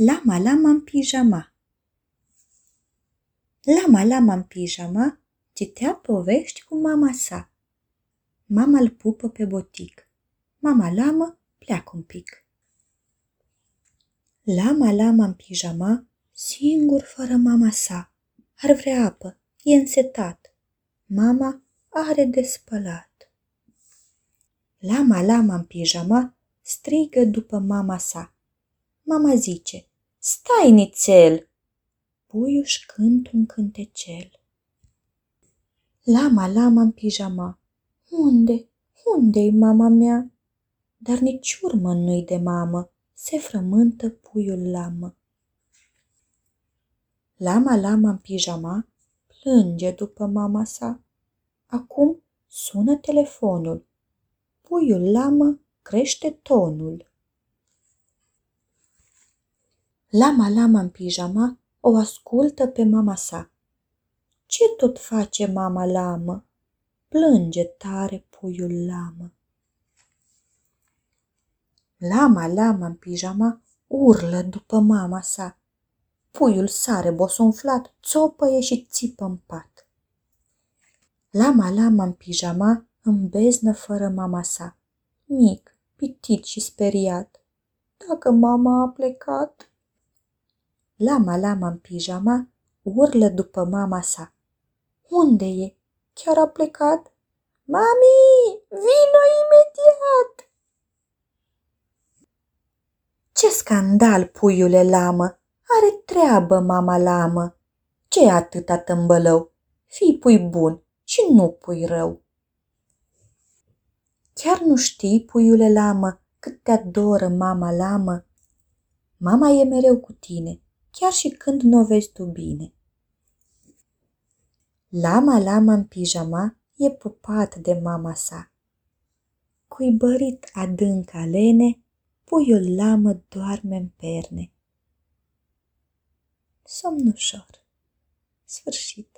Lama, lama în pijama Lama, lama în pijama citea povești cu mama sa. Mama îl pupă pe botic. Mama lamă pleacă un pic. Lama, lama în pijama, singur fără mama sa. Ar vrea apă, e însetat. Mama are de spălat. Lama, lama în pijama, strigă după mama sa. Mama zice, stai nițel! Puiuș cânt un cântecel. Lama, lama în pijama, unde, unde-i mama mea? Dar nici urmă nu-i de mamă, se frământă puiul lamă. Lama, lama în pijama, plânge după mama sa. Acum sună telefonul. Puiul lamă crește tonul. Lama, lama în pijama o ascultă pe mama sa. Ce tot face mama lamă? Plânge tare puiul lamă. Lama, lama în pijama urlă după mama sa. Puiul sare bosonflat, țopăie și țipă în pat. Lama, lama în pijama îmbeznă fără mama sa. Mic, pitit și speriat. Dacă mama a plecat... Lama, lama în pijama urlă după mama sa. Unde e? Chiar a plecat? Mami, vino imediat! Ce scandal, puiule lamă! Are treabă mama lamă! ce atâta tâmbălău? Fii pui bun și nu pui rău. Chiar nu știi, puiule lamă, cât te adoră mama lamă? Mama e mereu cu tine, chiar și când nu o vezi tu bine. Lama, lama în pijama e pupat de mama sa. Cuibărit adânc alene, puiul lamă doarme în perne. Somn ușor. Sfârșit.